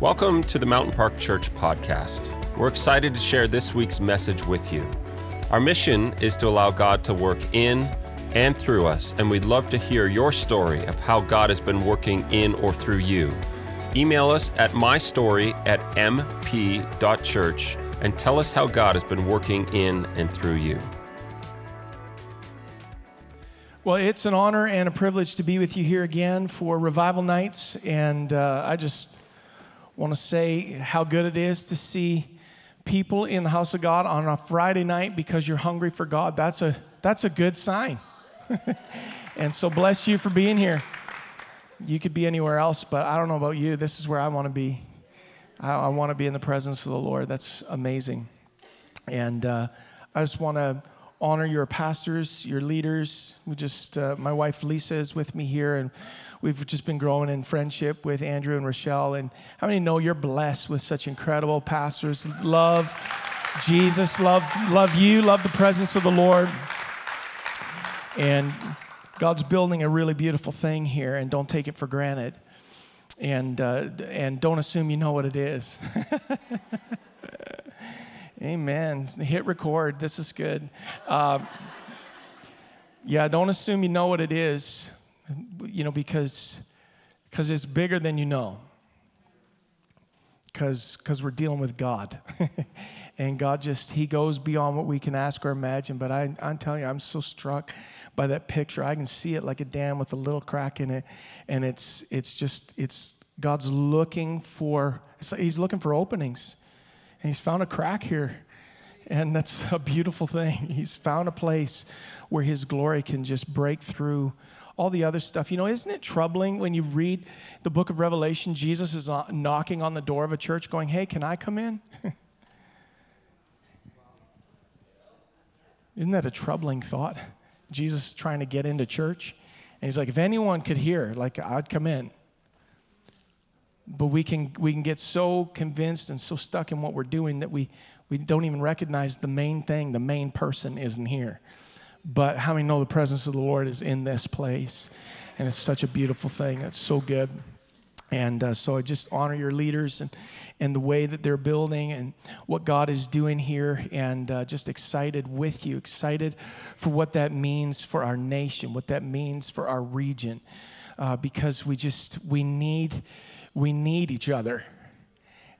Welcome to the Mountain Park Church podcast. We're excited to share this week's message with you. Our mission is to allow God to work in and through us, and we'd love to hear your story of how God has been working in or through you. Email us at mystory at mp.church and tell us how God has been working in and through you. Well, it's an honor and a privilege to be with you here again for revival nights, and uh, I just want to say how good it is to see people in the house of God on a Friday night because you're hungry for God. That's a that's a good sign. and so bless you for being here. You could be anywhere else, but I don't know about you. This is where I want to be. I, I want to be in the presence of the Lord. That's amazing. And uh, I just want to honor your pastors, your leaders. We just, uh, my wife Lisa is with me here, and we've just been growing in friendship with Andrew and Rochelle. And how many know you're blessed with such incredible pastors? Love Jesus, love, love you, love the presence of the Lord. And God's building a really beautiful thing here, and don't take it for granted. And, uh, and don't assume you know what it is. Amen. Hit record. This is good. Uh, yeah, don't assume you know what it is you know, because because it's bigger than you know. Because because we're dealing with God, and God just He goes beyond what we can ask or imagine. But I, I'm telling you, I'm so struck by that picture. I can see it like a dam with a little crack in it, and it's it's just it's God's looking for He's looking for openings, and He's found a crack here. And that's a beautiful thing. He's found a place where His glory can just break through all the other stuff. You know, isn't it troubling when you read the book of Revelation? Jesus is knocking on the door of a church going, Hey, can I come in? isn't that a troubling thought? Jesus is trying to get into church. And he's like, If anyone could hear, like, I'd come in. But we can, we can get so convinced and so stuck in what we're doing that we, we don't even recognize the main thing, the main person isn't here but how many know the presence of the Lord is in this place? And it's such a beautiful thing. It's so good. And uh, so I just honor your leaders and, and the way that they're building and what God is doing here. And uh, just excited with you, excited for what that means for our nation, what that means for our region. Uh, because we just, we need, we need each other.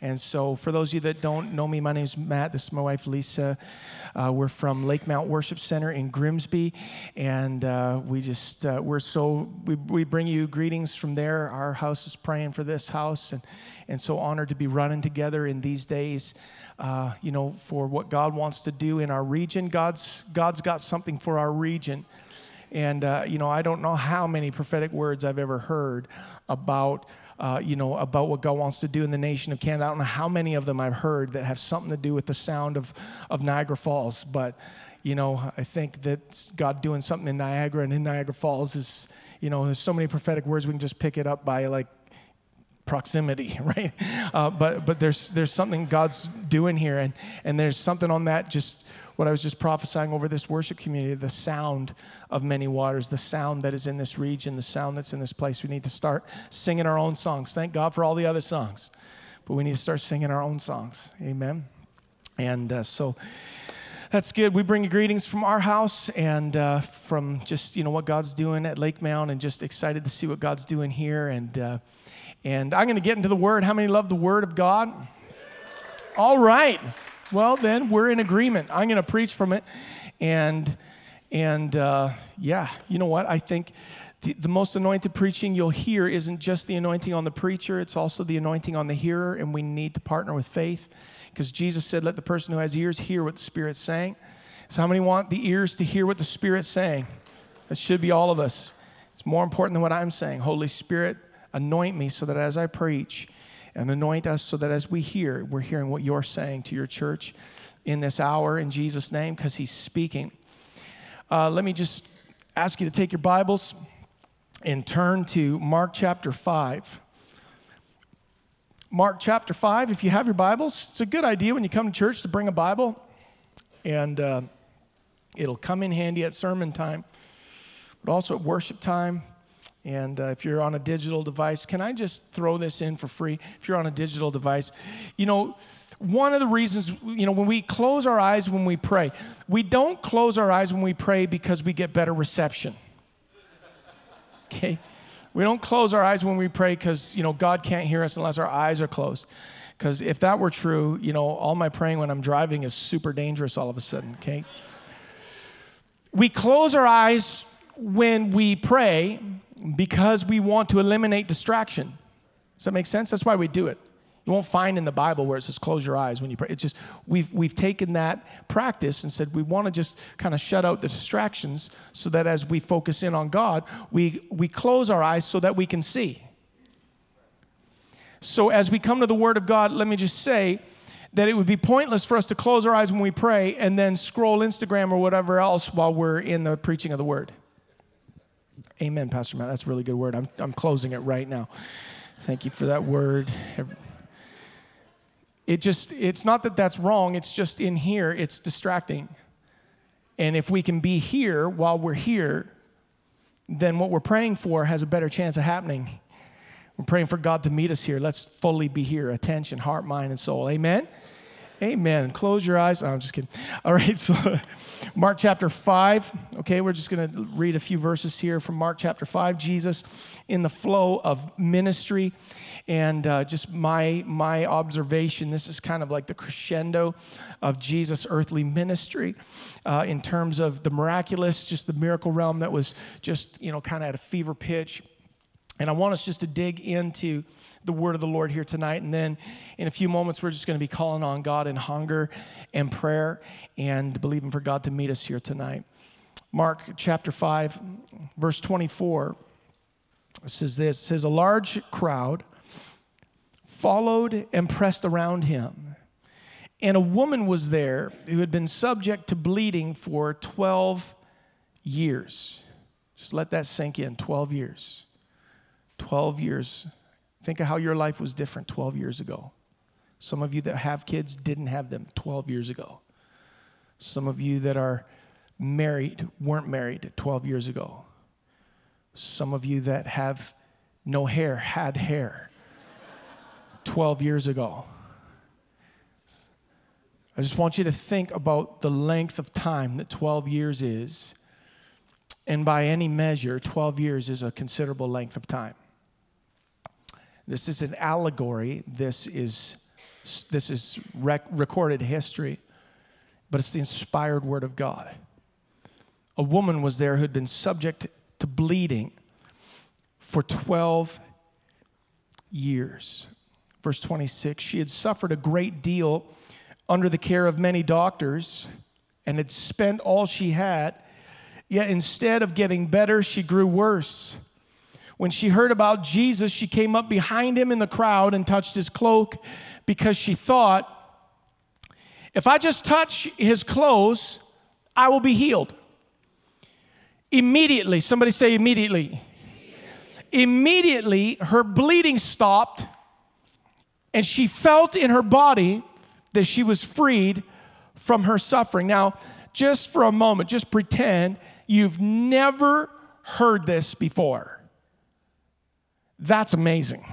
And so, for those of you that don't know me, my name is Matt. This is my wife, Lisa. Uh, we're from Lakemount Worship Center in Grimsby, and uh, we just uh, we're so we, we bring you greetings from there. Our house is praying for this house, and and so honored to be running together in these days. Uh, you know, for what God wants to do in our region. God's God's got something for our region. And, uh, you know, I don't know how many prophetic words I've ever heard about uh, you know, about what God wants to do in the nation of Canada. I don't know how many of them I've heard that have something to do with the sound of, of Niagara Falls, but, you know, I think that God doing something in Niagara and in Niagara Falls is, you know, there's so many prophetic words we can just pick it up by like proximity, right? Uh, but but there's there's something God's doing here, and and there's something on that just what I was just prophesying over this worship community the sound of many waters, the sound that is in this region, the sound that's in this place. We need to start singing our own songs. Thank God for all the other songs, but we need to start singing our own songs. Amen. And uh, so, that's good. We bring you greetings from our house and uh, from just you know what God's doing at Lakemount, and just excited to see what God's doing here. And uh, and I'm going to get into the Word. How many love the Word of God? All right. Well, then we're in agreement. I'm going to preach from it. And, and uh, yeah, you know what? I think the, the, most anointed preaching you'll hear isn't just the anointing on the preacher, it's also the anointing on the hearer. And we need to partner with faith because Jesus said, Let the person who has ears hear what the Spirit's saying. So, how many want the ears to hear what the Spirit's saying? That should be all of us. It's more important than what I'm saying. Holy Spirit, anoint me so that as I preach, and anoint us so that as we hear, we're hearing what you're saying to your church in this hour in Jesus' name because he's speaking. Uh, let me just ask you to take your Bibles and turn to Mark chapter 5. Mark chapter 5, if you have your Bibles, it's a good idea when you come to church to bring a Bible, and uh, it'll come in handy at sermon time, but also at worship time. And uh, if you're on a digital device, can I just throw this in for free? If you're on a digital device, you know, one of the reasons, you know, when we close our eyes when we pray, we don't close our eyes when we pray because we get better reception. Okay? We don't close our eyes when we pray because, you know, God can't hear us unless our eyes are closed. Because if that were true, you know, all my praying when I'm driving is super dangerous all of a sudden, okay? We close our eyes when we pray because we want to eliminate distraction. Does that make sense? That's why we do it. You won't find in the Bible where it says close your eyes when you pray. It's just we've we've taken that practice and said we want to just kind of shut out the distractions so that as we focus in on God, we we close our eyes so that we can see. So as we come to the word of God, let me just say that it would be pointless for us to close our eyes when we pray and then scroll Instagram or whatever else while we're in the preaching of the word. Amen, Pastor Matt. That's a really good word. I'm, I'm closing it right now. Thank you for that word. It just, it's not that that's wrong, it's just in here, it's distracting. And if we can be here while we're here, then what we're praying for has a better chance of happening. We're praying for God to meet us here. Let's fully be here attention, heart, mind, and soul. Amen? Amen. Close your eyes. Oh, I'm just kidding. All right, so Mark chapter 5. Okay, we're just going to read a few verses here from Mark chapter 5. Jesus in the flow of ministry and uh, just my my observation this is kind of like the crescendo of jesus earthly ministry uh, in terms of the miraculous just the miracle realm that was just you know kind of at a fever pitch and i want us just to dig into the word of the lord here tonight and then in a few moments we're just going to be calling on god in hunger and prayer and believing for god to meet us here tonight mark chapter 5 verse 24 says this says a large crowd followed and pressed around him. And a woman was there who had been subject to bleeding for 12 years. Just let that sink in 12 years. 12 years. Think of how your life was different 12 years ago. Some of you that have kids didn't have them 12 years ago. Some of you that are married weren't married 12 years ago. Some of you that have no hair had hair 12 years ago. I just want you to think about the length of time that 12 years is. And by any measure, 12 years is a considerable length of time. This is an allegory. This is, this is rec- recorded history, but it's the inspired word of God. A woman was there who'd been subject to bleeding for 12 years. Verse 26 She had suffered a great deal under the care of many doctors and had spent all she had. Yet instead of getting better, she grew worse. When she heard about Jesus, she came up behind him in the crowd and touched his cloak because she thought, if I just touch his clothes, I will be healed. Immediately, somebody say immediately. Immediately, her bleeding stopped and she felt in her body that she was freed from her suffering. Now, just for a moment, just pretend you've never heard this before. That's amazing.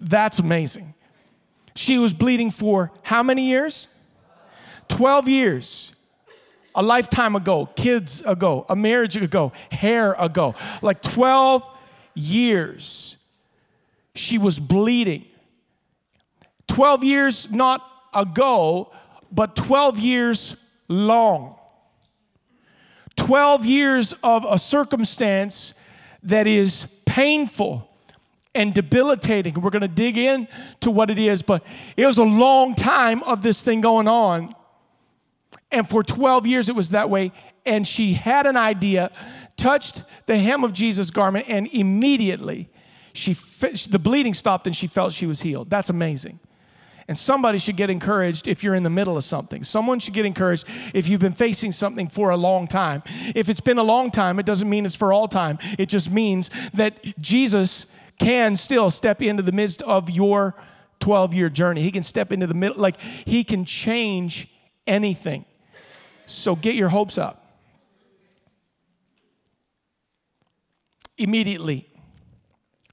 That's amazing. She was bleeding for how many years? 12 years. A lifetime ago, kids ago, a marriage ago, hair ago. Like 12 years. She was bleeding. 12 years not ago, but 12 years long. 12 years of a circumstance that is painful and debilitating. We're going to dig in to what it is, but it was a long time of this thing going on. And for 12 years it was that way. And she had an idea, touched the hem of Jesus' garment, and immediately she the bleeding stopped and she felt she was healed. That's amazing. And somebody should get encouraged if you're in the middle of something. Someone should get encouraged if you've been facing something for a long time. If it's been a long time, it doesn't mean it's for all time. It just means that Jesus can still step into the midst of your 12 year journey. He can step into the middle, like, He can change anything. So get your hopes up. Immediately,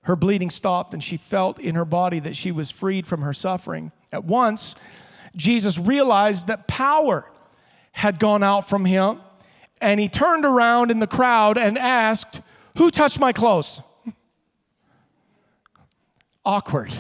her bleeding stopped, and she felt in her body that she was freed from her suffering. At once, Jesus realized that power had gone out from him, and he turned around in the crowd and asked, Who touched my clothes? Awkward.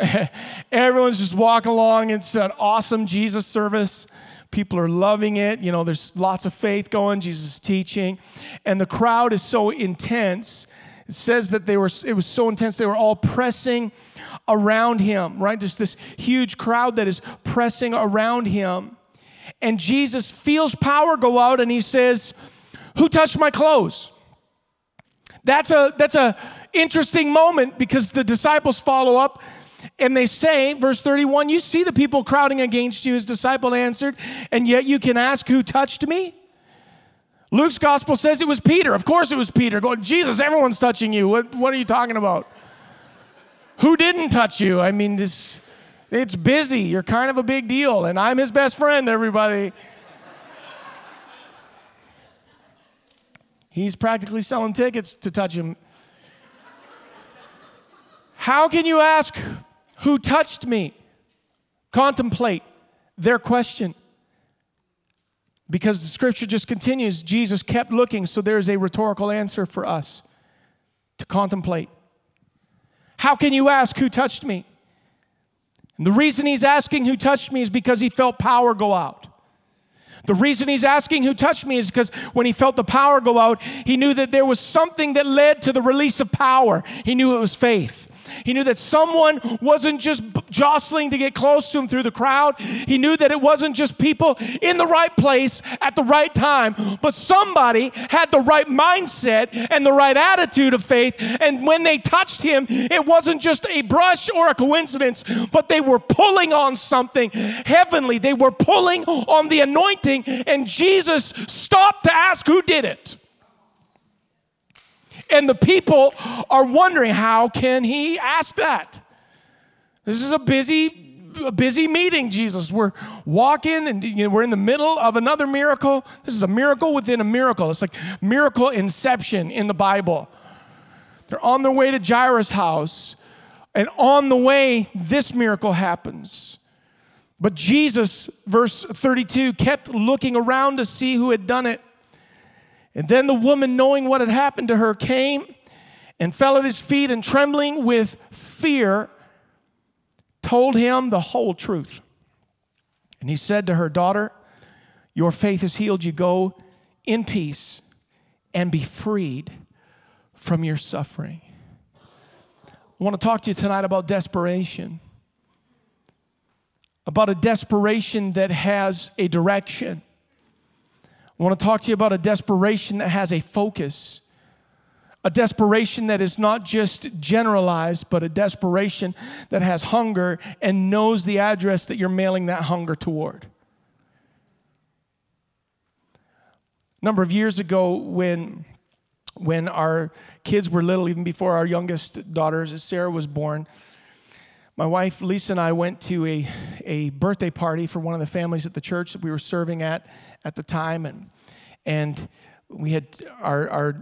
Everyone's just walking along. It's an awesome Jesus service. People are loving it. You know, there's lots of faith going. Jesus is teaching. And the crowd is so intense. It says that they were, it was so intense, they were all pressing around him, right? Just this huge crowd that is pressing around him. And Jesus feels power go out and he says, Who touched my clothes? That's a that's a interesting moment because the disciples follow up and they say, verse 31, you see the people crowding against you, his disciple answered, and yet you can ask, Who touched me? Luke's gospel says it was Peter. Of course it was Peter. Going, Jesus, everyone's touching you. What, what are you talking about? Who didn't touch you? I mean, this, it's busy. You're kind of a big deal, and I'm his best friend, everybody. He's practically selling tickets to touch him. How can you ask who touched me? Contemplate their question. Because the scripture just continues, Jesus kept looking, so there's a rhetorical answer for us to contemplate. How can you ask who touched me? And the reason he's asking who touched me is because he felt power go out. The reason he's asking who touched me is because when he felt the power go out, he knew that there was something that led to the release of power. He knew it was faith. He knew that someone wasn't just jostling to get close to him through the crowd. He knew that it wasn't just people in the right place at the right time, but somebody had the right mindset and the right attitude of faith. And when they touched him, it wasn't just a brush or a coincidence, but they were pulling on something heavenly. They were pulling on the anointing, and Jesus stopped to ask who did it. And the people are wondering, how can he ask that? This is a busy a busy meeting, Jesus. We're walking and you know, we're in the middle of another miracle. This is a miracle within a miracle. It's like miracle inception in the Bible. They're on their way to Jairus' house, and on the way, this miracle happens. But Jesus, verse 32, kept looking around to see who had done it. And then the woman, knowing what had happened to her, came and fell at his feet and trembling with fear, told him the whole truth. And he said to her, Daughter, your faith has healed you. Go in peace and be freed from your suffering. I want to talk to you tonight about desperation, about a desperation that has a direction I want to talk to you about a desperation that has a focus, a desperation that is not just generalized, but a desperation that has hunger and knows the address that you're mailing that hunger toward. A number of years ago, when when our kids were little, even before our youngest daughter, Sarah, was born, my wife Lisa and I went to a, a birthday party for one of the families at the church that we were serving at at the time, and and we had our, our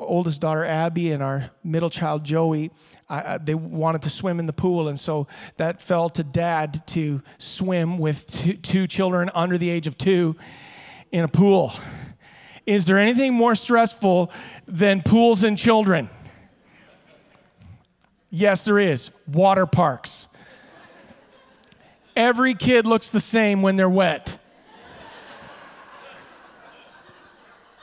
oldest daughter Abby and our middle child Joey. Uh, they wanted to swim in the pool, and so that fell to dad to swim with two, two children under the age of two in a pool. Is there anything more stressful than pools and children? Yes, there is. Water parks. Every kid looks the same when they're wet.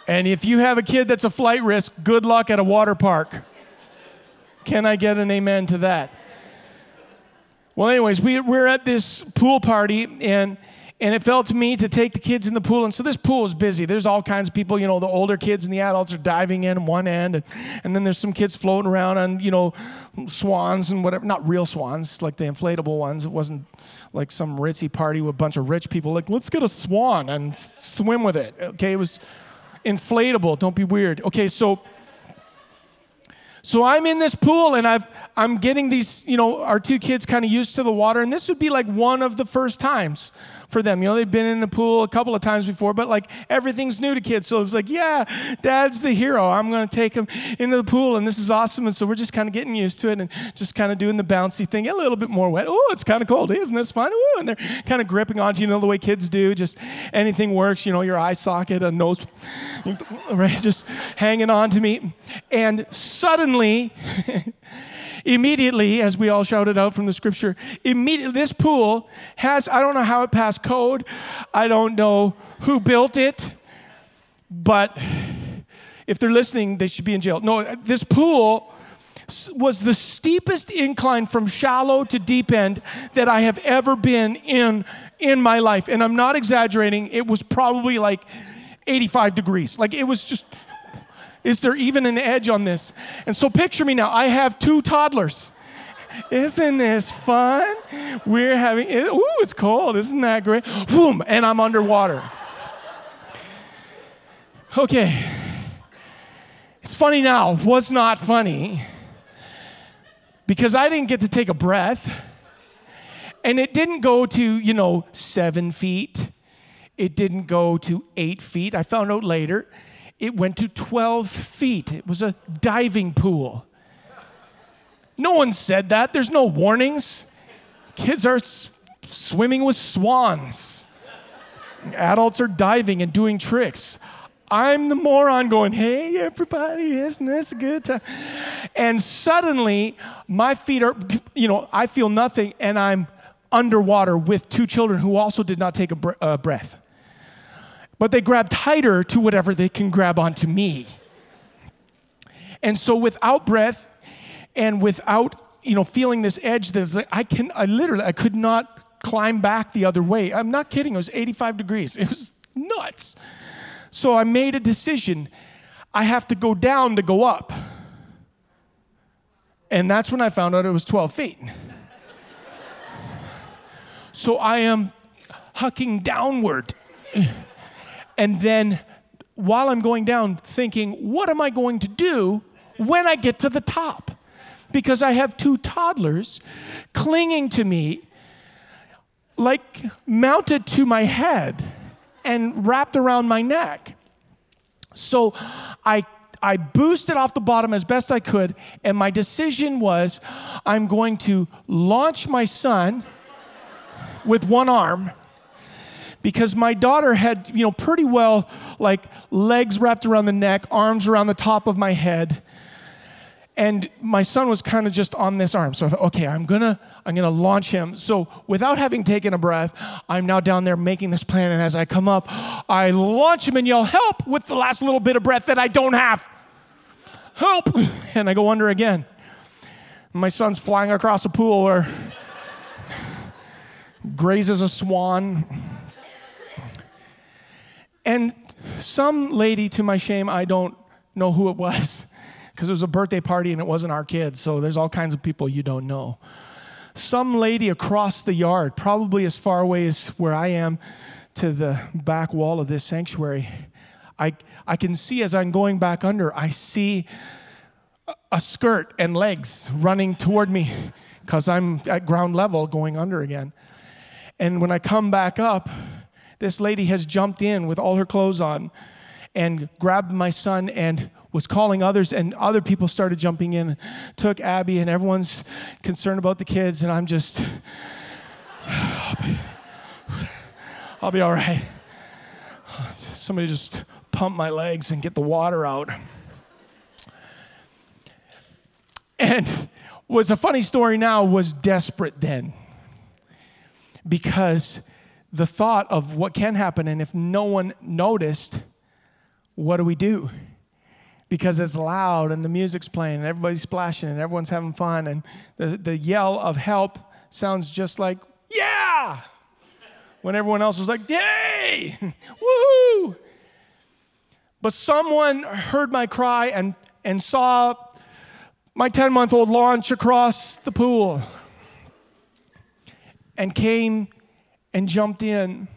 And if you have a kid that's a flight risk, good luck at a water park. Can I get an amen to that? Well, anyways, we, we're at this pool party, and and it fell to me to take the kids in the pool. And so this pool is busy. There's all kinds of people, you know, the older kids and the adults are diving in one end, and, and then there's some kids floating around on, you know, swans and whatever. Not real swans, like the inflatable ones. It wasn't like some ritzy party with a bunch of rich people. Like, let's get a swan and swim with it. Okay, it was inflatable. Don't be weird. Okay, so so I'm in this pool and I've I'm getting these, you know, our two kids kind of used to the water and this would be like one of the first times for them. You know, they've been in the pool a couple of times before, but like everything's new to kids. So it's like, yeah, dad's the hero. I'm going to take him into the pool, and this is awesome. And so we're just kind of getting used to it and just kind of doing the bouncy thing. A little bit more wet. Oh, it's kind of cold. Isn't this fun? Ooh, and they're kind of gripping onto you, know, the way kids do. Just anything works, you know, your eye socket, a nose, right? Just hanging on to me. And suddenly, immediately, as we all shouted out from the scripture, immediately this pool has, I don't know how it passed code, I don't know who built it, but if they're listening, they should be in jail. No, this pool was the steepest incline from shallow to deep end that I have ever been in in my life. And I'm not exaggerating, it was probably like 85 degrees. Like it was just is there even an edge on this? And so picture me now. I have two toddlers. Isn't this fun? We're having, it, ooh, it's cold. Isn't that great? Boom, and I'm underwater. Okay. It's funny now. Was not funny because I didn't get to take a breath. And it didn't go to, you know, seven feet. It didn't go to eight feet. I found out later it went to 12 feet. It was a diving pool. No one said that. There's no warnings. Kids are s- swimming with swans. Adults are diving and doing tricks. I'm the moron going, hey, everybody, isn't this a good time? And suddenly, my feet are, you know, I feel nothing, and I'm underwater with two children who also did not take a br- uh, breath but they grab tighter to whatever they can grab onto me. And so without breath and without, you know, feeling this edge that's like, I can, I literally, I could not climb back the other way. I'm not kidding. It was 85 degrees. It was nuts. So I made a decision. I have to go down to go up. And that's when I found out it was 12 feet. so I am hucking downward. And then while I'm going down, thinking, what am I going to do when I get to the top? Because I have two toddlers clinging to me, like mounted to my head and wrapped around my neck. So I I boosted off the bottom as best I could, and my decision was I'm going to launch my son with one arm because my daughter had, you know, pretty well like legs wrapped around the neck, arms around the top of my head. And my son was kind of just on this arm. So I thought, okay, I'm gonna, I'm gonna launch him. So without having taken a breath, I'm now down there making this plan. And as I come up, I launch him and yell, help with the last little bit of breath that I don't have. Help! And I go under again. My son's flying across a pool or grazes a swan. And some lady, to my shame, I don't know who it was because it was a birthday party and it wasn't our kids. So there's all kinds of people you don't know. Some lady across the yard, probably as far away as where I am to the back wall of this sanctuary, I, I can see as I'm going back under, I see a skirt and legs running toward me because I'm at ground level going under again. And when I come back up, this lady has jumped in with all her clothes on and grabbed my son and was calling others and other people started jumping in took abby and everyone's concerned about the kids and i'm just i'll be, I'll be all right. Somebody just pump my legs and get the water out. And what's a funny story now was desperate then. Because the thought of what can happen, and if no one noticed, what do we do? Because it's loud and the music's playing and everybody's splashing and everyone's having fun, and the, the yell of help sounds just like, yeah! When everyone else is like, yay! Woohoo! But someone heard my cry and, and saw my 10 month old launch across the pool and came and jumped in.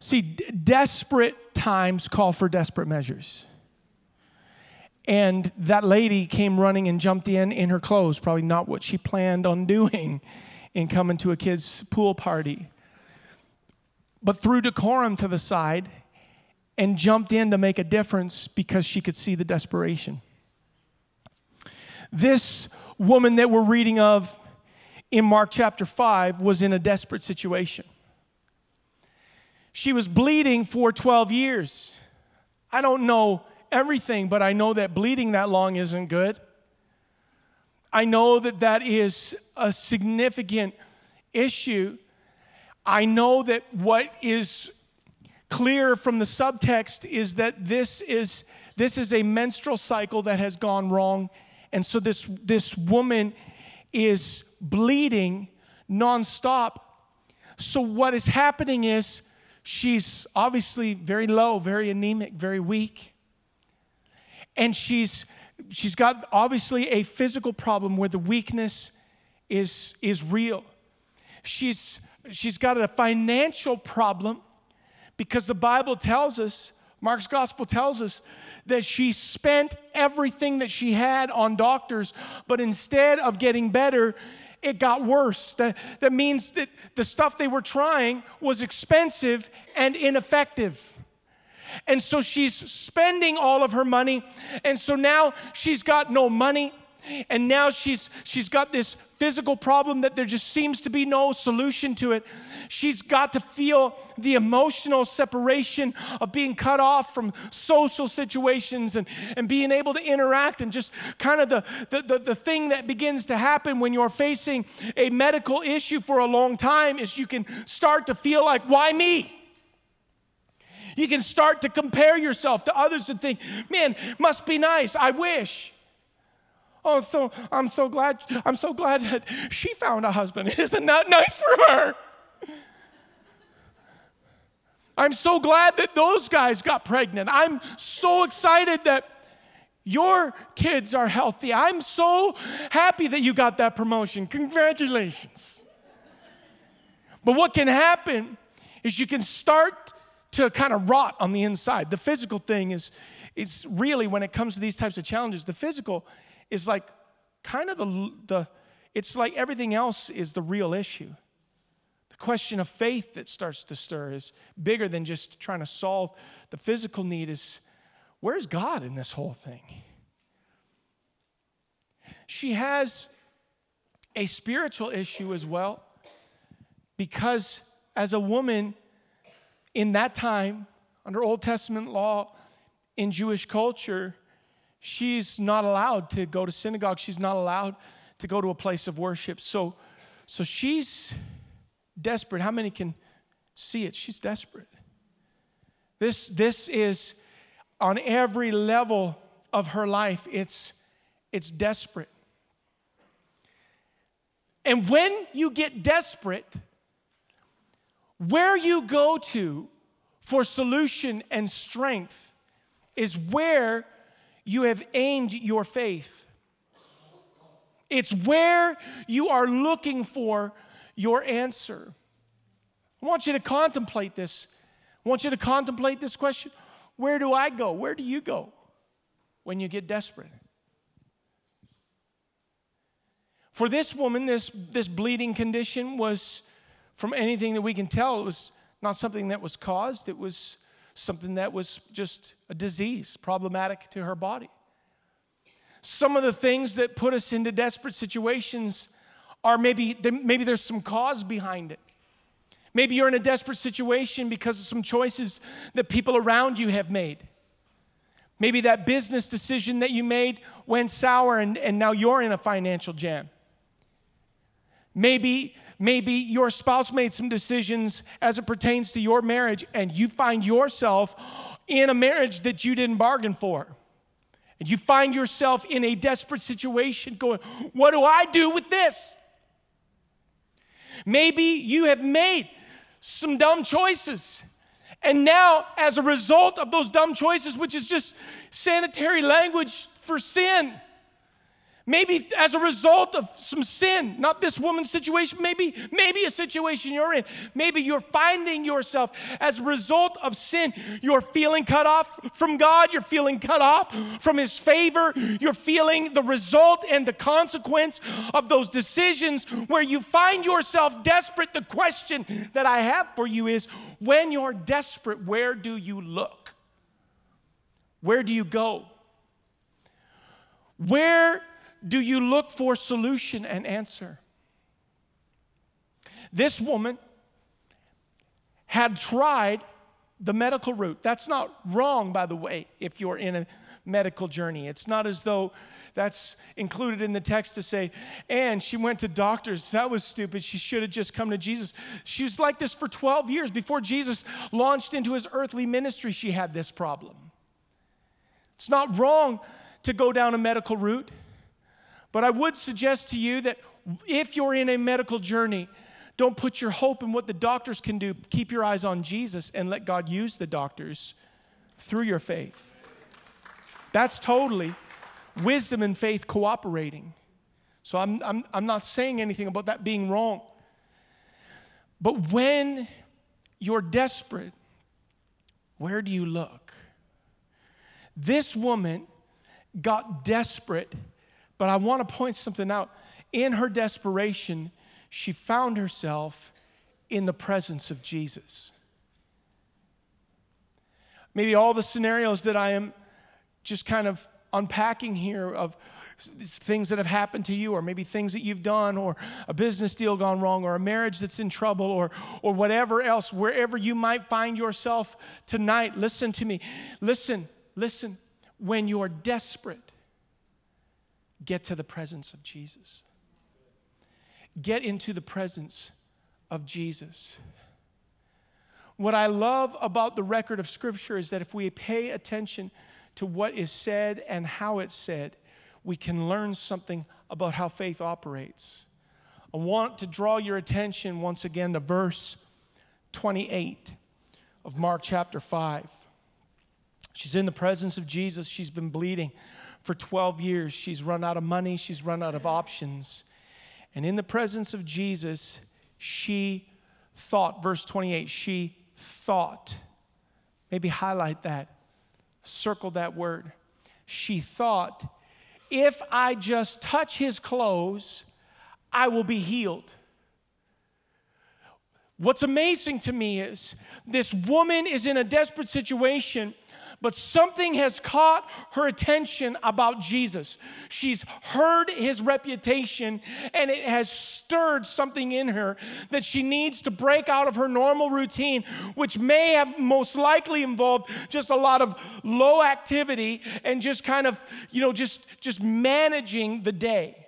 See, d- desperate times call for desperate measures. And that lady came running and jumped in in her clothes, probably not what she planned on doing in coming to a kid's pool party. but threw decorum to the side and jumped in to make a difference because she could see the desperation. This woman that we're reading of in Mark chapter 5 was in a desperate situation. She was bleeding for 12 years. I don't know everything, but I know that bleeding that long isn't good. I know that that is a significant issue. I know that what is clear from the subtext is that this is this is a menstrual cycle that has gone wrong and so this this woman is bleeding nonstop so what is happening is she's obviously very low very anemic very weak. And she's she's got obviously a physical problem where the weakness is is real. She's she's got a financial problem because the Bible tells us, Mark's gospel tells us, that she spent everything that she had on doctors, but instead of getting better, it got worse. That, that means that the stuff they were trying was expensive and ineffective. And so she's spending all of her money. And so now she's got no money. And now she's, she's got this physical problem that there just seems to be no solution to it. She's got to feel the emotional separation of being cut off from social situations and, and being able to interact and just kind of the, the, the, the thing that begins to happen when you're facing a medical issue for a long time is you can start to feel like, why me? You can start to compare yourself to others and think, man, must be nice. I wish. Oh, so I'm so glad, I'm so glad that she found a husband. Isn't that nice for her? I'm so glad that those guys got pregnant. I'm so excited that your kids are healthy. I'm so happy that you got that promotion. Congratulations. But what can happen is you can start to kind of rot on the inside. The physical thing is, is really, when it comes to these types of challenges, the physical is like kind of the, the it's like everything else is the real issue question of faith that starts to stir is bigger than just trying to solve the physical need is where's God in this whole thing? She has a spiritual issue as well because as a woman in that time under Old Testament law in Jewish culture she's not allowed to go to synagogue she's not allowed to go to a place of worship so so she's desperate. How many can see it? She's desperate. This, this is on every level of her life, it's, it's desperate. And when you get desperate, where you go to for solution and strength is where you have aimed your faith. It's where you are looking for your answer. I want you to contemplate this. I want you to contemplate this question Where do I go? Where do you go when you get desperate? For this woman, this, this bleeding condition was, from anything that we can tell, it was not something that was caused, it was something that was just a disease, problematic to her body. Some of the things that put us into desperate situations are maybe, maybe there's some cause behind it. Maybe you're in a desperate situation because of some choices that people around you have made. Maybe that business decision that you made went sour and, and now you're in a financial jam. Maybe, maybe your spouse made some decisions as it pertains to your marriage and you find yourself in a marriage that you didn't bargain for. And you find yourself in a desperate situation going, What do I do with this? Maybe you have made some dumb choices. And now, as a result of those dumb choices, which is just sanitary language for sin, Maybe as a result of some sin, not this woman's situation, maybe, maybe a situation you're in. Maybe you're finding yourself as a result of sin. You're feeling cut off from God, you're feeling cut off from His favor, you're feeling the result and the consequence of those decisions where you find yourself desperate. The question that I have for you is when you're desperate, where do you look? Where do you go? Where do you look for solution and answer? This woman had tried the medical route. That's not wrong, by the way, if you're in a medical journey. It's not as though that's included in the text to say, and she went to doctors. That was stupid. She should have just come to Jesus. She was like this for 12 years. Before Jesus launched into his earthly ministry, she had this problem. It's not wrong to go down a medical route. But I would suggest to you that if you're in a medical journey, don't put your hope in what the doctors can do. Keep your eyes on Jesus and let God use the doctors through your faith. That's totally wisdom and faith cooperating. So I'm, I'm, I'm not saying anything about that being wrong. But when you're desperate, where do you look? This woman got desperate but I want to point something out. In her desperation, she found herself in the presence of Jesus. Maybe all the scenarios that I am just kind of unpacking here of things that have happened to you, or maybe things that you've done, or a business deal gone wrong, or a marriage that's in trouble, or, or whatever else, wherever you might find yourself tonight, listen to me. Listen, listen. When you're desperate, get to the presence of Jesus. Get into the presence of Jesus. What I love about the record of Scripture is that if we pay attention to what is said and how it's said, we can learn something about how faith operates. I want to draw your attention once again to verse 28 of Mark chapter 5. She's in the presence of Jesus, she's been bleeding for 12 years. She's run out of money, she's run out of options. And in the presence of Jesus, she thought, verse 28, she thought. Maybe highlight that, circle that word. She thought, if I just touch his clothes, I will be healed. What's amazing to me is this woman is in a desperate situation but something has caught her attention about Jesus. She's heard his reputation and it has stirred something in her that she needs to break out of her normal routine, which may have most likely involved just a lot of low activity and just kind of, you know, just, just managing the day.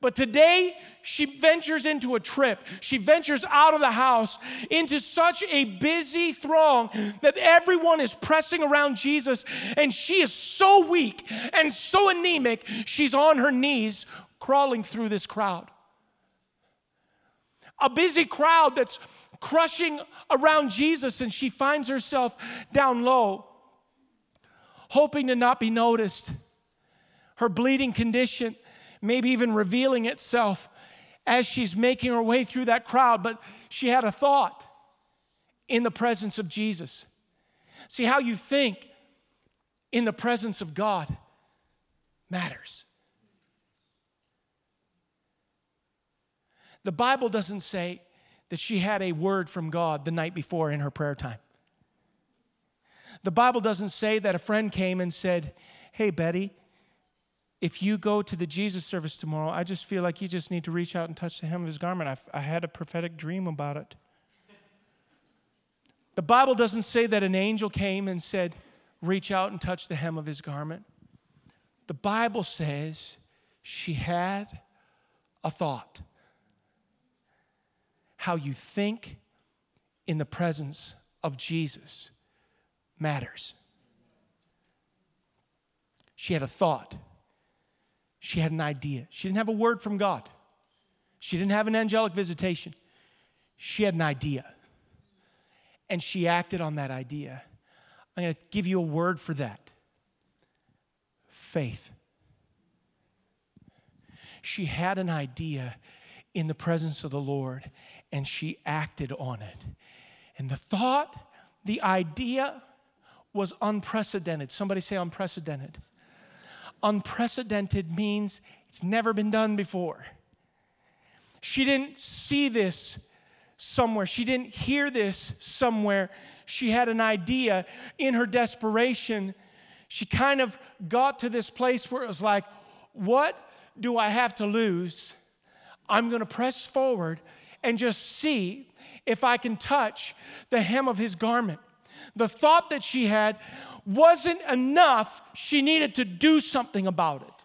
But today, she ventures into a trip. She ventures out of the house into such a busy throng that everyone is pressing around Jesus, and she is so weak and so anemic, she's on her knees crawling through this crowd. A busy crowd that's crushing around Jesus, and she finds herself down low, hoping to not be noticed. Her bleeding condition, maybe even revealing itself as she's making her way through that crowd, but she had a thought in the presence of Jesus. See, how you think in the presence of God matters. The Bible doesn't say that she had a word from God the night before in her prayer time. The Bible doesn't say that a friend came and said, Hey, Betty, if you go to the Jesus service tomorrow, I just feel like you just need to reach out and touch the hem of his garment. I, I had a prophetic dream about it. The Bible doesn't say that an angel came and said, reach out and touch the hem of his garment. The Bible says she had a thought. How you think in the presence of Jesus matters. She had a thought. She had an idea. She didn't have a word from God, she didn't have an angelic visitation. She had an idea. And she acted on that idea. I'm going to give you a word for that faith. she had an idea in the presence of the Lord and she acted on it. And the thought, the idea was unprecedented. Somebody say unprecedented. Unprecedented means it's never been done before. She didn't see this somewhere, she didn't hear this somewhere. She had an idea in her desperation. She kind of got to this place where it was like, what do I have to lose? I'm going to press forward and just see if I can touch the hem of his garment. The thought that she had wasn't enough. She needed to do something about it.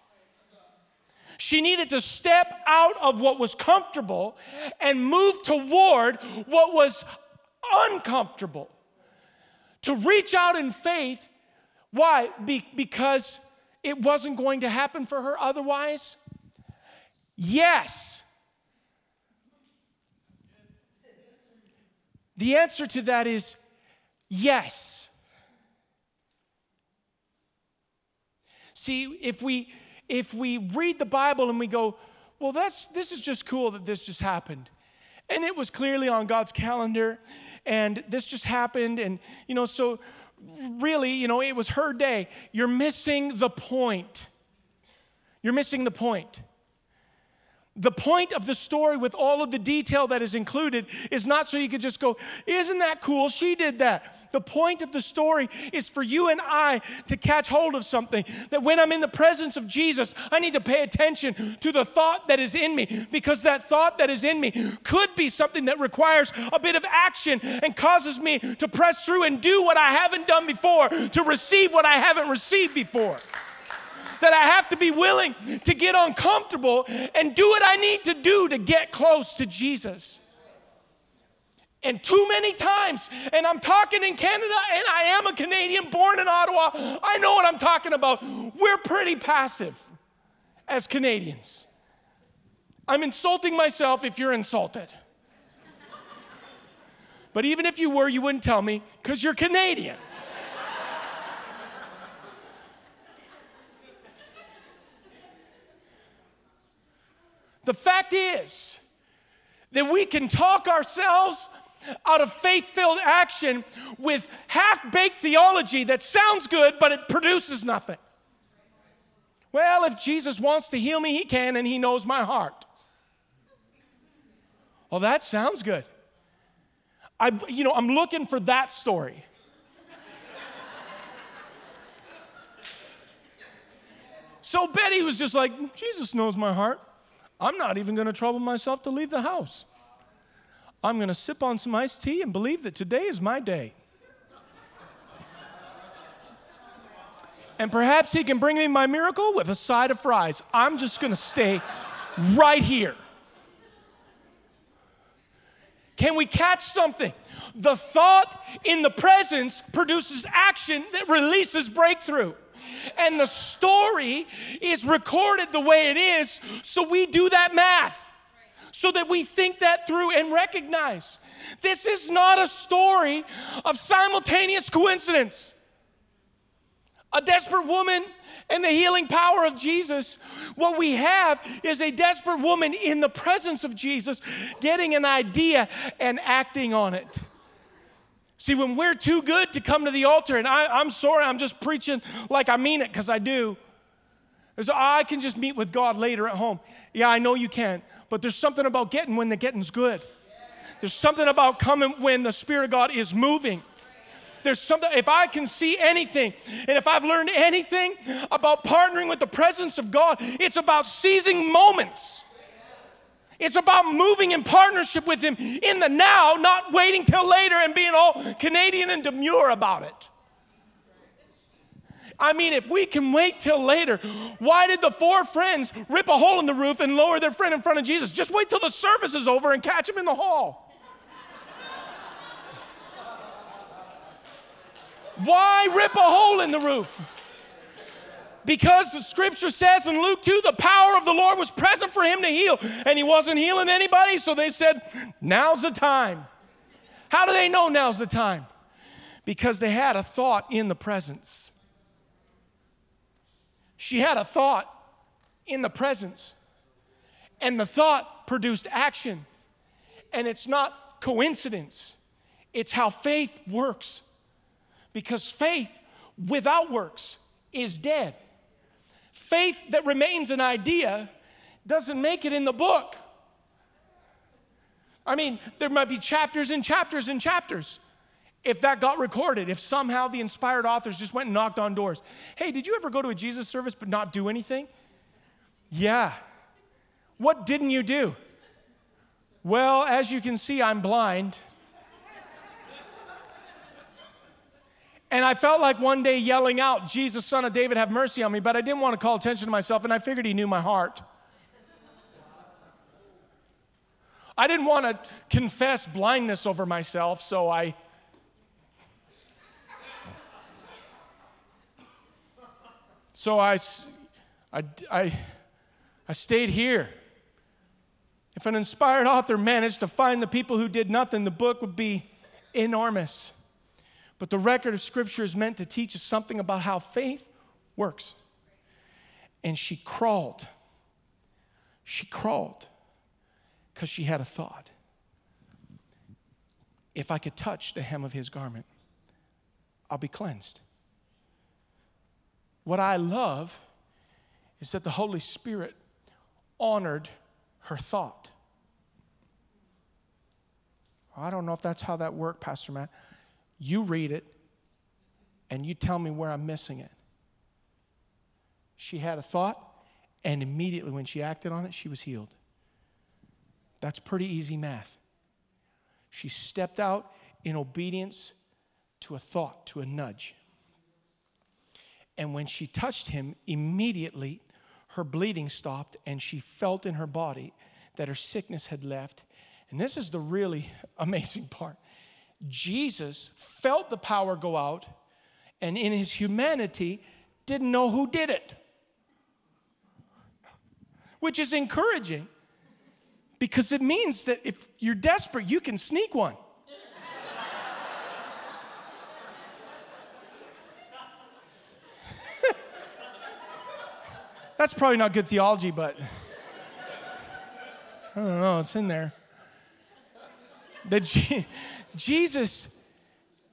She needed to step out of what was comfortable and move toward what was uncomfortable. To reach out in faith. Why? Be- because it wasn't going to happen for her otherwise? Yes. The answer to that is yes. See, if we if we read the Bible and we go, well, that's this is just cool that this just happened. And it was clearly on God's calendar, and this just happened, and you know, so really, you know, it was her day. You're missing the point. You're missing the point the point of the story with all of the detail that is included is not so you could just go, Isn't that cool? She did that. The point of the story is for you and I to catch hold of something. That when I'm in the presence of Jesus, I need to pay attention to the thought that is in me because that thought that is in me could be something that requires a bit of action and causes me to press through and do what I haven't done before, to receive what I haven't received before that I have to be willing to get uncomfortable and do what I need to do to get close to Jesus. And too many times, and I'm talking in Canada, and I am a Canadian born in Ottawa, I know what I'm talking about. We're pretty passive as Canadians. I'm insulting myself if you're insulted. But even if you were, you wouldn't tell me because you're Canadian. The fact is that we can talk ourselves out of faith filled action with half baked theology that sounds good, but it produces nothing. Well, if Jesus wants to heal me, he can, and he knows my heart. Well, that sounds good. I, you know, I'm looking for that story. so Betty was just like, Jesus knows my heart. I'm not even going to trouble myself to leave the house. I'm going to sip on some iced tea and believe that today is my day. and perhaps he can bring me my miracle with a side of fries. I'm just going to stay right here. Can we catch something? The thought in the presence produces action that releases breakthrough and the story is recorded the way it is, so we do that math so that we think that through and recognize this is not a story of simultaneous coincidence. A desperate woman and the healing power of Jesus. What we have is a desperate woman in the presence of Jesus getting an idea and acting on it. See, when we're too good to come to the altar, and I, am sorry, I'm just preaching like I mean it because I do. There's, I can just meet with God later at home. Yeah, I know you can, but there's something about getting when the getting's good. There's something about coming when the Spirit of God is moving. There's something, if I can see anything, and if I've learned anything about partnering with the presence of God, it's about seizing moments. It's about moving in partnership with Him in the now, not waiting till later and being all Canadian and demure about it. I mean, if we can wait till later, why did the four friends rip a hole in the roof and lower their friend in front of Jesus? Just wait till the service is over and catch him in the hall. Why rip a hole in the roof? Because the scripture says in Luke 2, the power of the Lord was present for him to heal, and he wasn't healing anybody, so they said, Now's the time. How do they know now's the time? Because they had a thought in the presence. She had a thought in the presence. And the thought produced action. And it's not coincidence, it's how faith works. Because faith without works is dead. Faith that remains an idea doesn't make it in the book. I mean, there might be chapters and chapters and chapters. If that got recorded, if somehow the inspired authors just went and knocked on doors. Hey, did you ever go to a Jesus service but not do anything? Yeah. What didn't you do? Well, as you can see, I'm blind. And I felt like one day yelling out, Jesus, son of David, have mercy on me, but I didn't want to call attention to myself, and I figured he knew my heart. I didn't want to confess blindness over myself, so I. So I, I, I, I stayed here. If an inspired author managed to find the people who did nothing, the book would be enormous. But the record of Scripture is meant to teach us something about how faith works. And she crawled. She crawled because she had a thought. If I could touch the hem of his garment, I'll be cleansed. What I love is that the Holy Spirit honored her thought. I don't know if that's how that worked, Pastor Matt. You read it and you tell me where I'm missing it. She had a thought, and immediately when she acted on it, she was healed. That's pretty easy math. She stepped out in obedience to a thought, to a nudge. And when she touched him, immediately her bleeding stopped, and she felt in her body that her sickness had left. And this is the really amazing part. Jesus felt the power go out, and in his humanity, didn't know who did it. Which is encouraging because it means that if you're desperate, you can sneak one. That's probably not good theology, but I don't know, it's in there. That Jesus,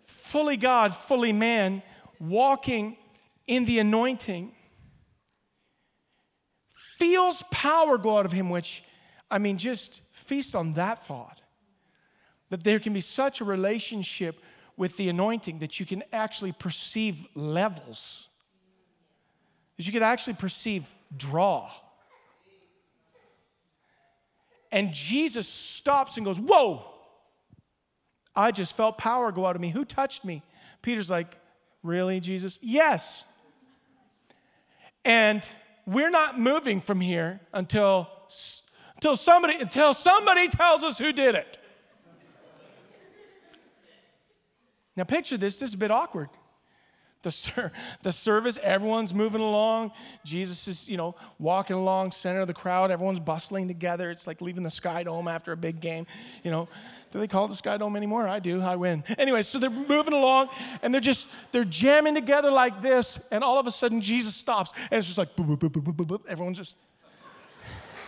fully God, fully man, walking in the anointing, feels power go out of him, which, I mean, just feast on that thought. That there can be such a relationship with the anointing that you can actually perceive levels, that you can actually perceive draw. And Jesus stops and goes, Whoa! I just felt power go out of me. Who touched me? Peter's like, Really, Jesus? Yes. And we're not moving from here until, until, somebody, until somebody tells us who did it. Now, picture this. This is a bit awkward. The, ser- the service, everyone's moving along. Jesus is, you know, walking along, center of the crowd. Everyone's bustling together. It's like leaving the Sky Dome after a big game. You know, do they call it the Sky Dome anymore? I do. I win. Anyway, so they're moving along, and they're just they're jamming together like this, and all of a sudden Jesus stops, and it's just like boop, boop, boop, boop, boop, boop. everyone's just.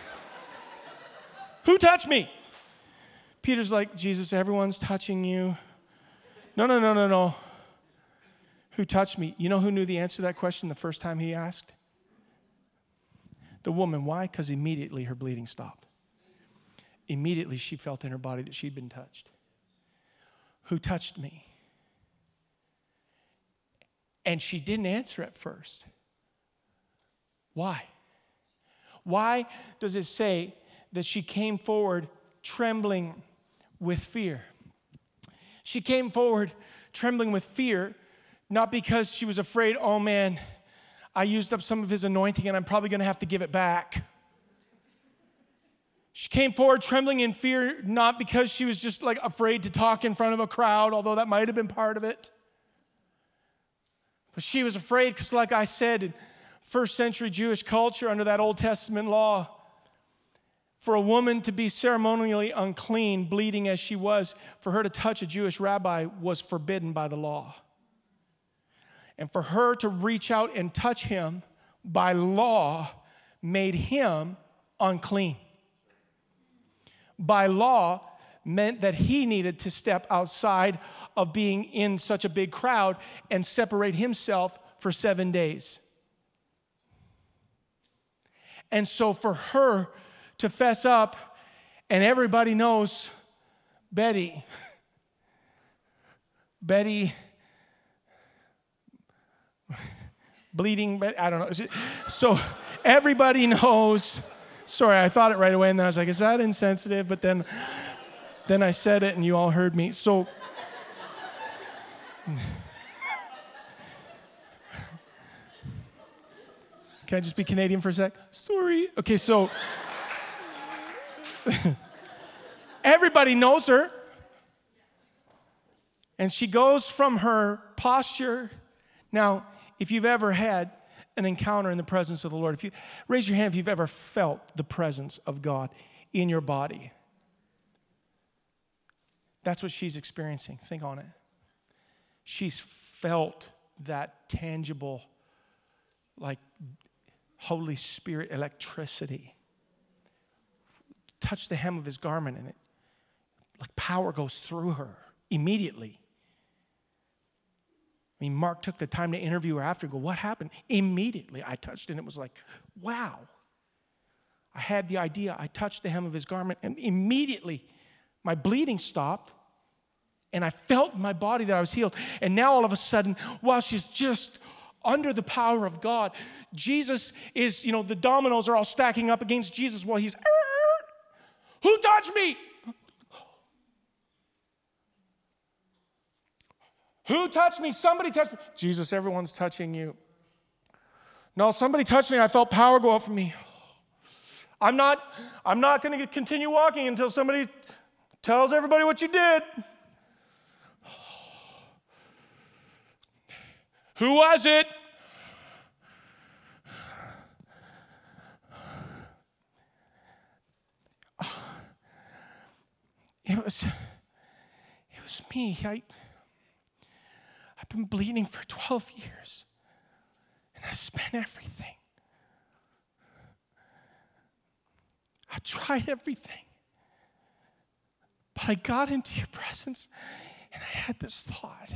Who touched me? Peter's like, Jesus, everyone's touching you. No, no, no, no, no. Who touched me? You know who knew the answer to that question the first time he asked? The woman. Why? Because immediately her bleeding stopped. Immediately she felt in her body that she'd been touched. Who touched me? And she didn't answer at first. Why? Why does it say that she came forward trembling with fear? She came forward trembling with fear not because she was afraid, oh man, I used up some of his anointing and I'm probably to have to give it back. She came forward trembling in fear, not because she was just like afraid to talk in front of a crowd, although that might have been part of it. But she was afraid because, like I said, in first century Jewish culture, under that Old Testament law, for a woman to be ceremonially unclean, bleeding as she was, for her to touch a Jewish rabbi was forbidden by the law. And for her to reach out and touch him by law made him unclean. by law meant that he needed to step outside of being in such a big crowd and separate himself for seven days. And so for her to fess up, and everybody knows Betty, Betty, bleeding, but I don't know. So everybody knows. Sorry, I thought it right away, and then I was like, is that insensitive? But then, then I said it, and you all heard me. So, can I just be Canadian for a sec? Sorry. Okay, so everybody knows her. And she goes from her posture. Now, if you've ever had an encounter in the presence of the Lord, if you raise your hand if you've ever felt the presence of God in your body. That's what she's experiencing. Think on it. She's felt that tangible, like Holy Spirit electricity. Touch the hem of his garment and it, like power goes through her immediately. I mean, Mark took the time to interview her after, go, what happened? Immediately, I touched, and it was like, wow. I had the idea. I touched the hem of his garment, and immediately my bleeding stopped, and I felt in my body that I was healed. And now, all of a sudden, while she's just under the power of God, Jesus is, you know, the dominoes are all stacking up against Jesus while he's, who touched me? Who touched me? Somebody touched me. Jesus, everyone's touching you. No, somebody touched me. I felt power go up from me. I'm not, I'm not going to continue walking until somebody tells everybody what you did. Who was it? It was, it was me. I, I've been bleeding for 12 years and I spent everything. I tried everything. But I got into your presence and I had this thought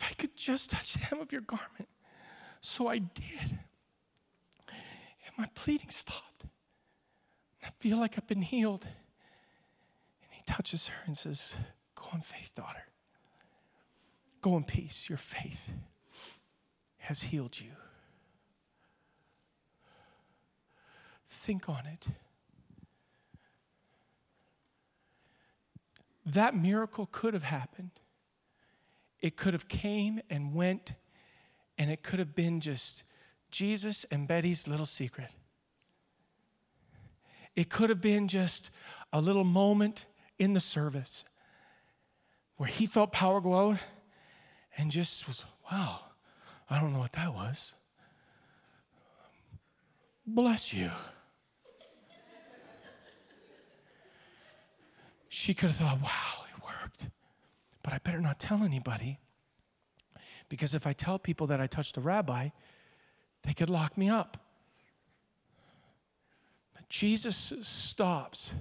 if I could just touch the hem of your garment. So I did. And my bleeding stopped. And I feel like I've been healed. And he touches her and says, Go in faith, daughter. Go in peace. Your faith has healed you. Think on it. That miracle could have happened. It could have came and went and it could have been just Jesus and Betty's little secret. It could have been just a little moment in the service where he felt power go out and just was, wow, I don't know what that was. Bless you. She could have thought, wow, it worked. But I better not tell anybody because if I tell people that I touched a rabbi, they could lock me up. But Jesus stops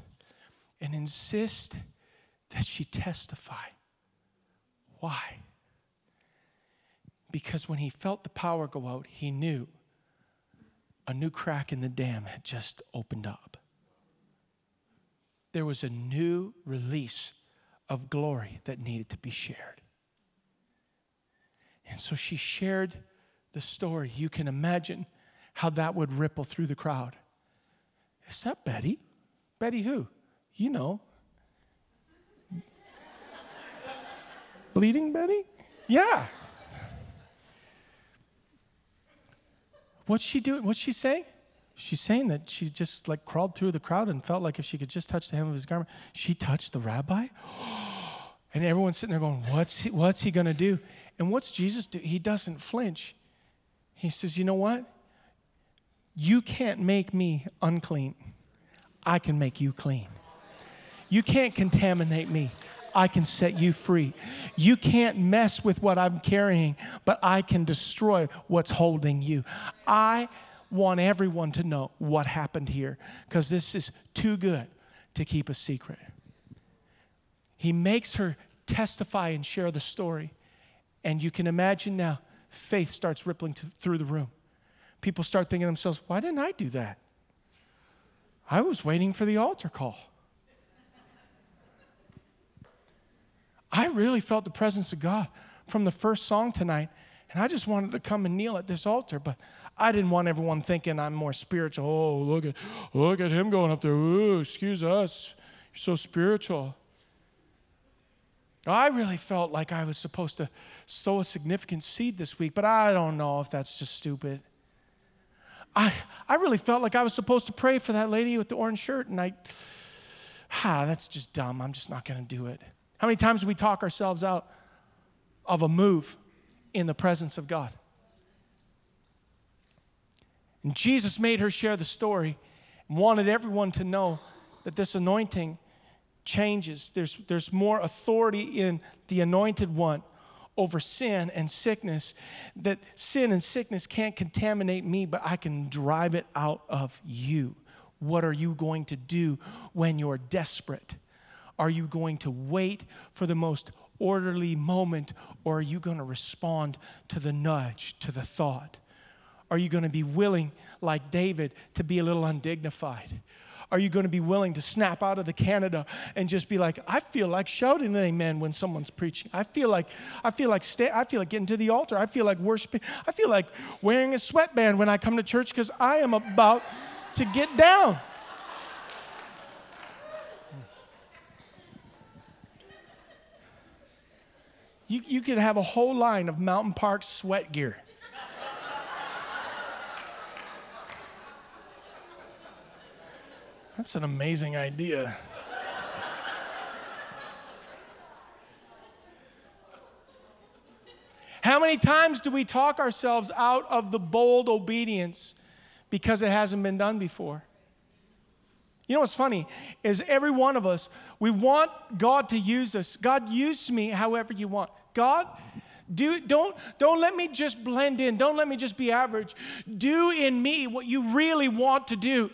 and insists that she testify. Why? Because when he felt the power go out, he knew a new crack in the dam had just opened up. There was a new release of glory that needed to be shared. And so she shared the story. You can imagine how that would ripple through the crowd. Is that Betty? Betty who? You know. Bleeding Betty? Yeah. What's she doing? What's she saying? She's saying that she just like crawled through the crowd and felt like if she could just touch the hem of his garment, she touched the rabbi. And everyone's sitting there going, What's he, what's he gonna do? And what's Jesus do? He doesn't flinch. He says, You know what? You can't make me unclean. I can make you clean. You can't contaminate me. I can set you free. You can't mess with what I'm carrying, but I can destroy what's holding you. I want everyone to know what happened here because this is too good to keep a secret. He makes her testify and share the story. And you can imagine now, faith starts rippling to, through the room. People start thinking to themselves, why didn't I do that? I was waiting for the altar call. I really felt the presence of God from the first song tonight, and I just wanted to come and kneel at this altar, but I didn't want everyone thinking I'm more spiritual. Oh, look at look at him going up there. Ooh, excuse us. You're so spiritual. I really felt like I was supposed to sow a significant seed this week, but I don't know if that's just stupid. I, I really felt like I was supposed to pray for that lady with the orange shirt, and I, ah, that's just dumb. I'm just not going to do it. How many times do we talk ourselves out of a move in the presence of God? And Jesus made her share the story and wanted everyone to know that this anointing changes. There's, there's more authority in the anointed one over sin and sickness, that sin and sickness can't contaminate me, but I can drive it out of you. What are you going to do when you're desperate? Are you going to wait for the most orderly moment, or are you going to respond to the nudge, to the thought? Are you going to be willing, like David, to be a little undignified? Are you going to be willing to snap out of the Canada and just be like, I feel like shouting an amen when someone's preaching. I feel like I feel like stay, I feel like getting to the altar. I feel like worshiping. I feel like wearing a sweatband when I come to church because I am about to get down. You, you could have a whole line of Mountain Park sweat gear. That's an amazing idea. How many times do we talk ourselves out of the bold obedience because it hasn't been done before? You know what's funny is every one of us, we want God to use us. God, use me however you want. God, do, don't, don't let me just blend in. Don't let me just be average. Do in me what you really want to do.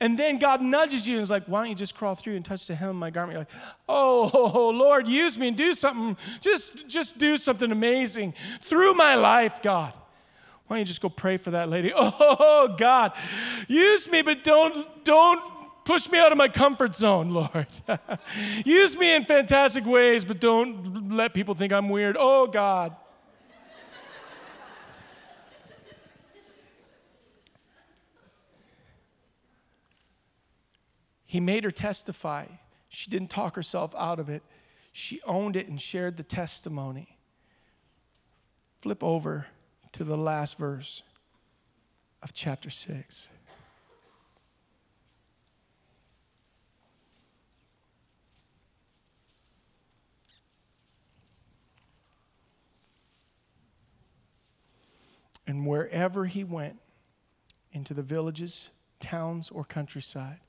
And then God nudges you and is like, why don't you just crawl through and touch the hem of my garment? You're like, oh, Lord, use me and do something. Just, just do something amazing through my life, God. Why don't you just go pray for that lady? Oh, God, use me, but don't, don't push me out of my comfort zone, Lord. Use me in fantastic ways, but don't let people think I'm weird. Oh, God. He made her testify. She didn't talk herself out of it. She owned it and shared the testimony. Flip over to the last verse of chapter 6. And wherever he went, into the villages, towns, or countryside,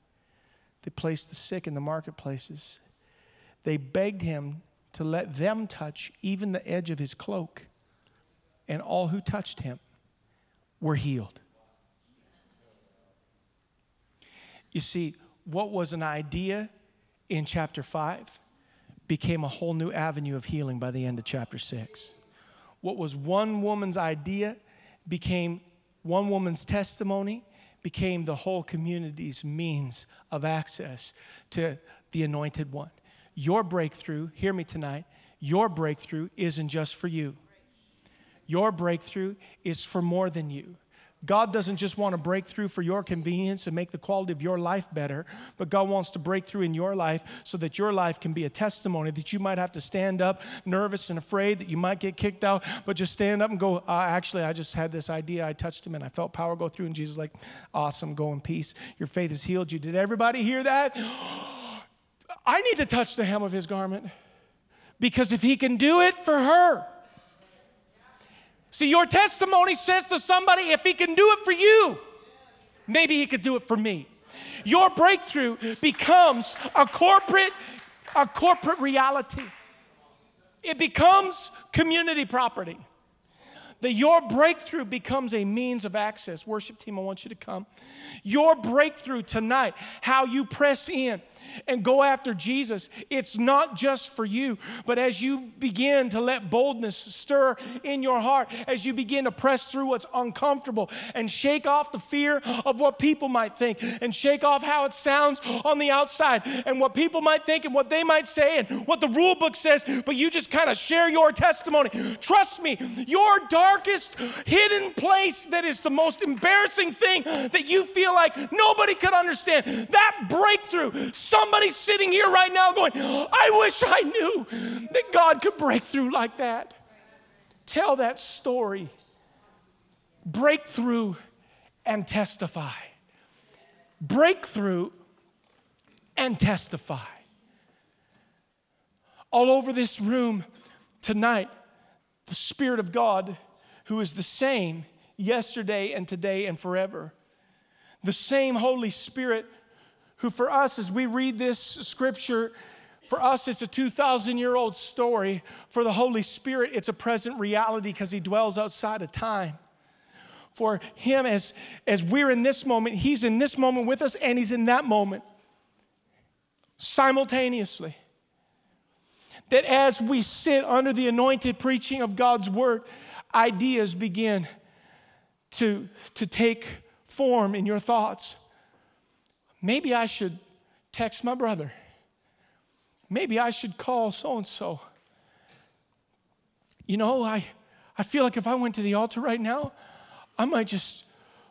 they placed the sick in the marketplaces. They begged him to let them touch even the edge of his cloak, and all who touched him were healed. You see, what was an idea in chapter 5 became a whole new avenue of healing by the end of chapter 6. What was one woman's idea became one woman's testimony, became the whole community's means of access to the anointed one. Your breakthrough, hear me tonight, your breakthrough isn't just for you. Your breakthrough is for more than you. God doesn't just want to break through for your convenience and make the quality of your life better, but God wants to break through in your life so that your life can be a testimony that you might have to stand up nervous and afraid that you might get kicked out, but just stand up and go, uh, actually, I just had this idea. I touched him and I felt power go through. And Jesus, like, awesome, go in peace. Your faith has healed you. Did everybody hear that? I need to touch the hem of his garment because if he can do it for her, See, your testimony says to somebody, if he can do it for you, maybe he could do it for me. Your breakthrough becomes a corporate, a corporate reality. It becomes community property. that your breakthrough becomes a means of access. Worship team, I want you to come. Your breakthrough tonight, how you press in and go after Jesus, it's not just for you, but as you begin to let boldness stir in your heart, as you begin to press through what's uncomfortable and shake off the fear of what people might think and shake off how it sounds on the outside and what people might think and what they might say and what the rule book says, but you just kind of share your testimony. Trust me, your darkest hidden place that is the most embarrassing thing that you feel like nobody could understand, that breakthrough, somebody sitting here right now going, I wish I knew that God could break through like that. Tell that story. Breakthrough and testify. Breakthrough and testify. All over this room tonight, the Spirit of God, who is the same yesterday and today and forever, the same Holy Spirit who, for us, as we read this scripture, for us, it's a 2,000 year old story. For the Holy Spirit, it's a present reality because He dwells outside of time. For Him, as, as we're in this moment, He's in this moment with us and He's in that moment simultaneously. That as we sit under the anointed preaching of God's word, ideas begin to, to take form in your thoughts. Maybe I should text my brother. Maybe I should call so and so. You know, I, I feel like if I went to the altar right now, I might just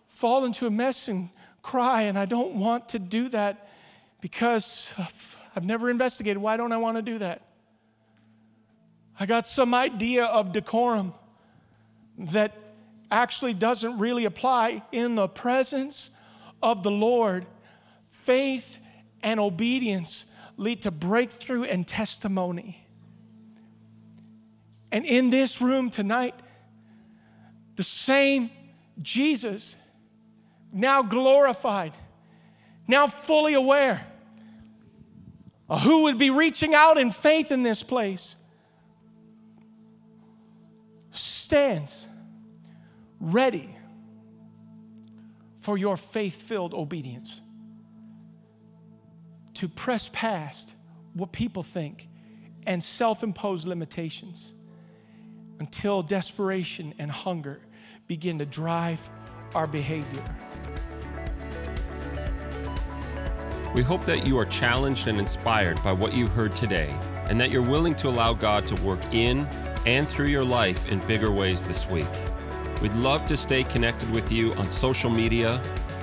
fall into a mess and cry, and I don't want to do that because I've never investigated. Why don't I want to do that? I got some idea of decorum that actually doesn't really apply in the presence of the Lord. Faith and obedience lead to breakthrough and testimony. And in this room tonight, the same Jesus, now glorified, now fully aware who would be reaching out in faith in this place, stands ready for your faith filled obedience to press past what people think and self imposed limitations until desperation and hunger begin to drive our behavior. We hope that you are challenged and inspired by what you heard today, and that you're willing to allow God to work in and through your life in bigger ways this week. We'd love to stay connected with you on social media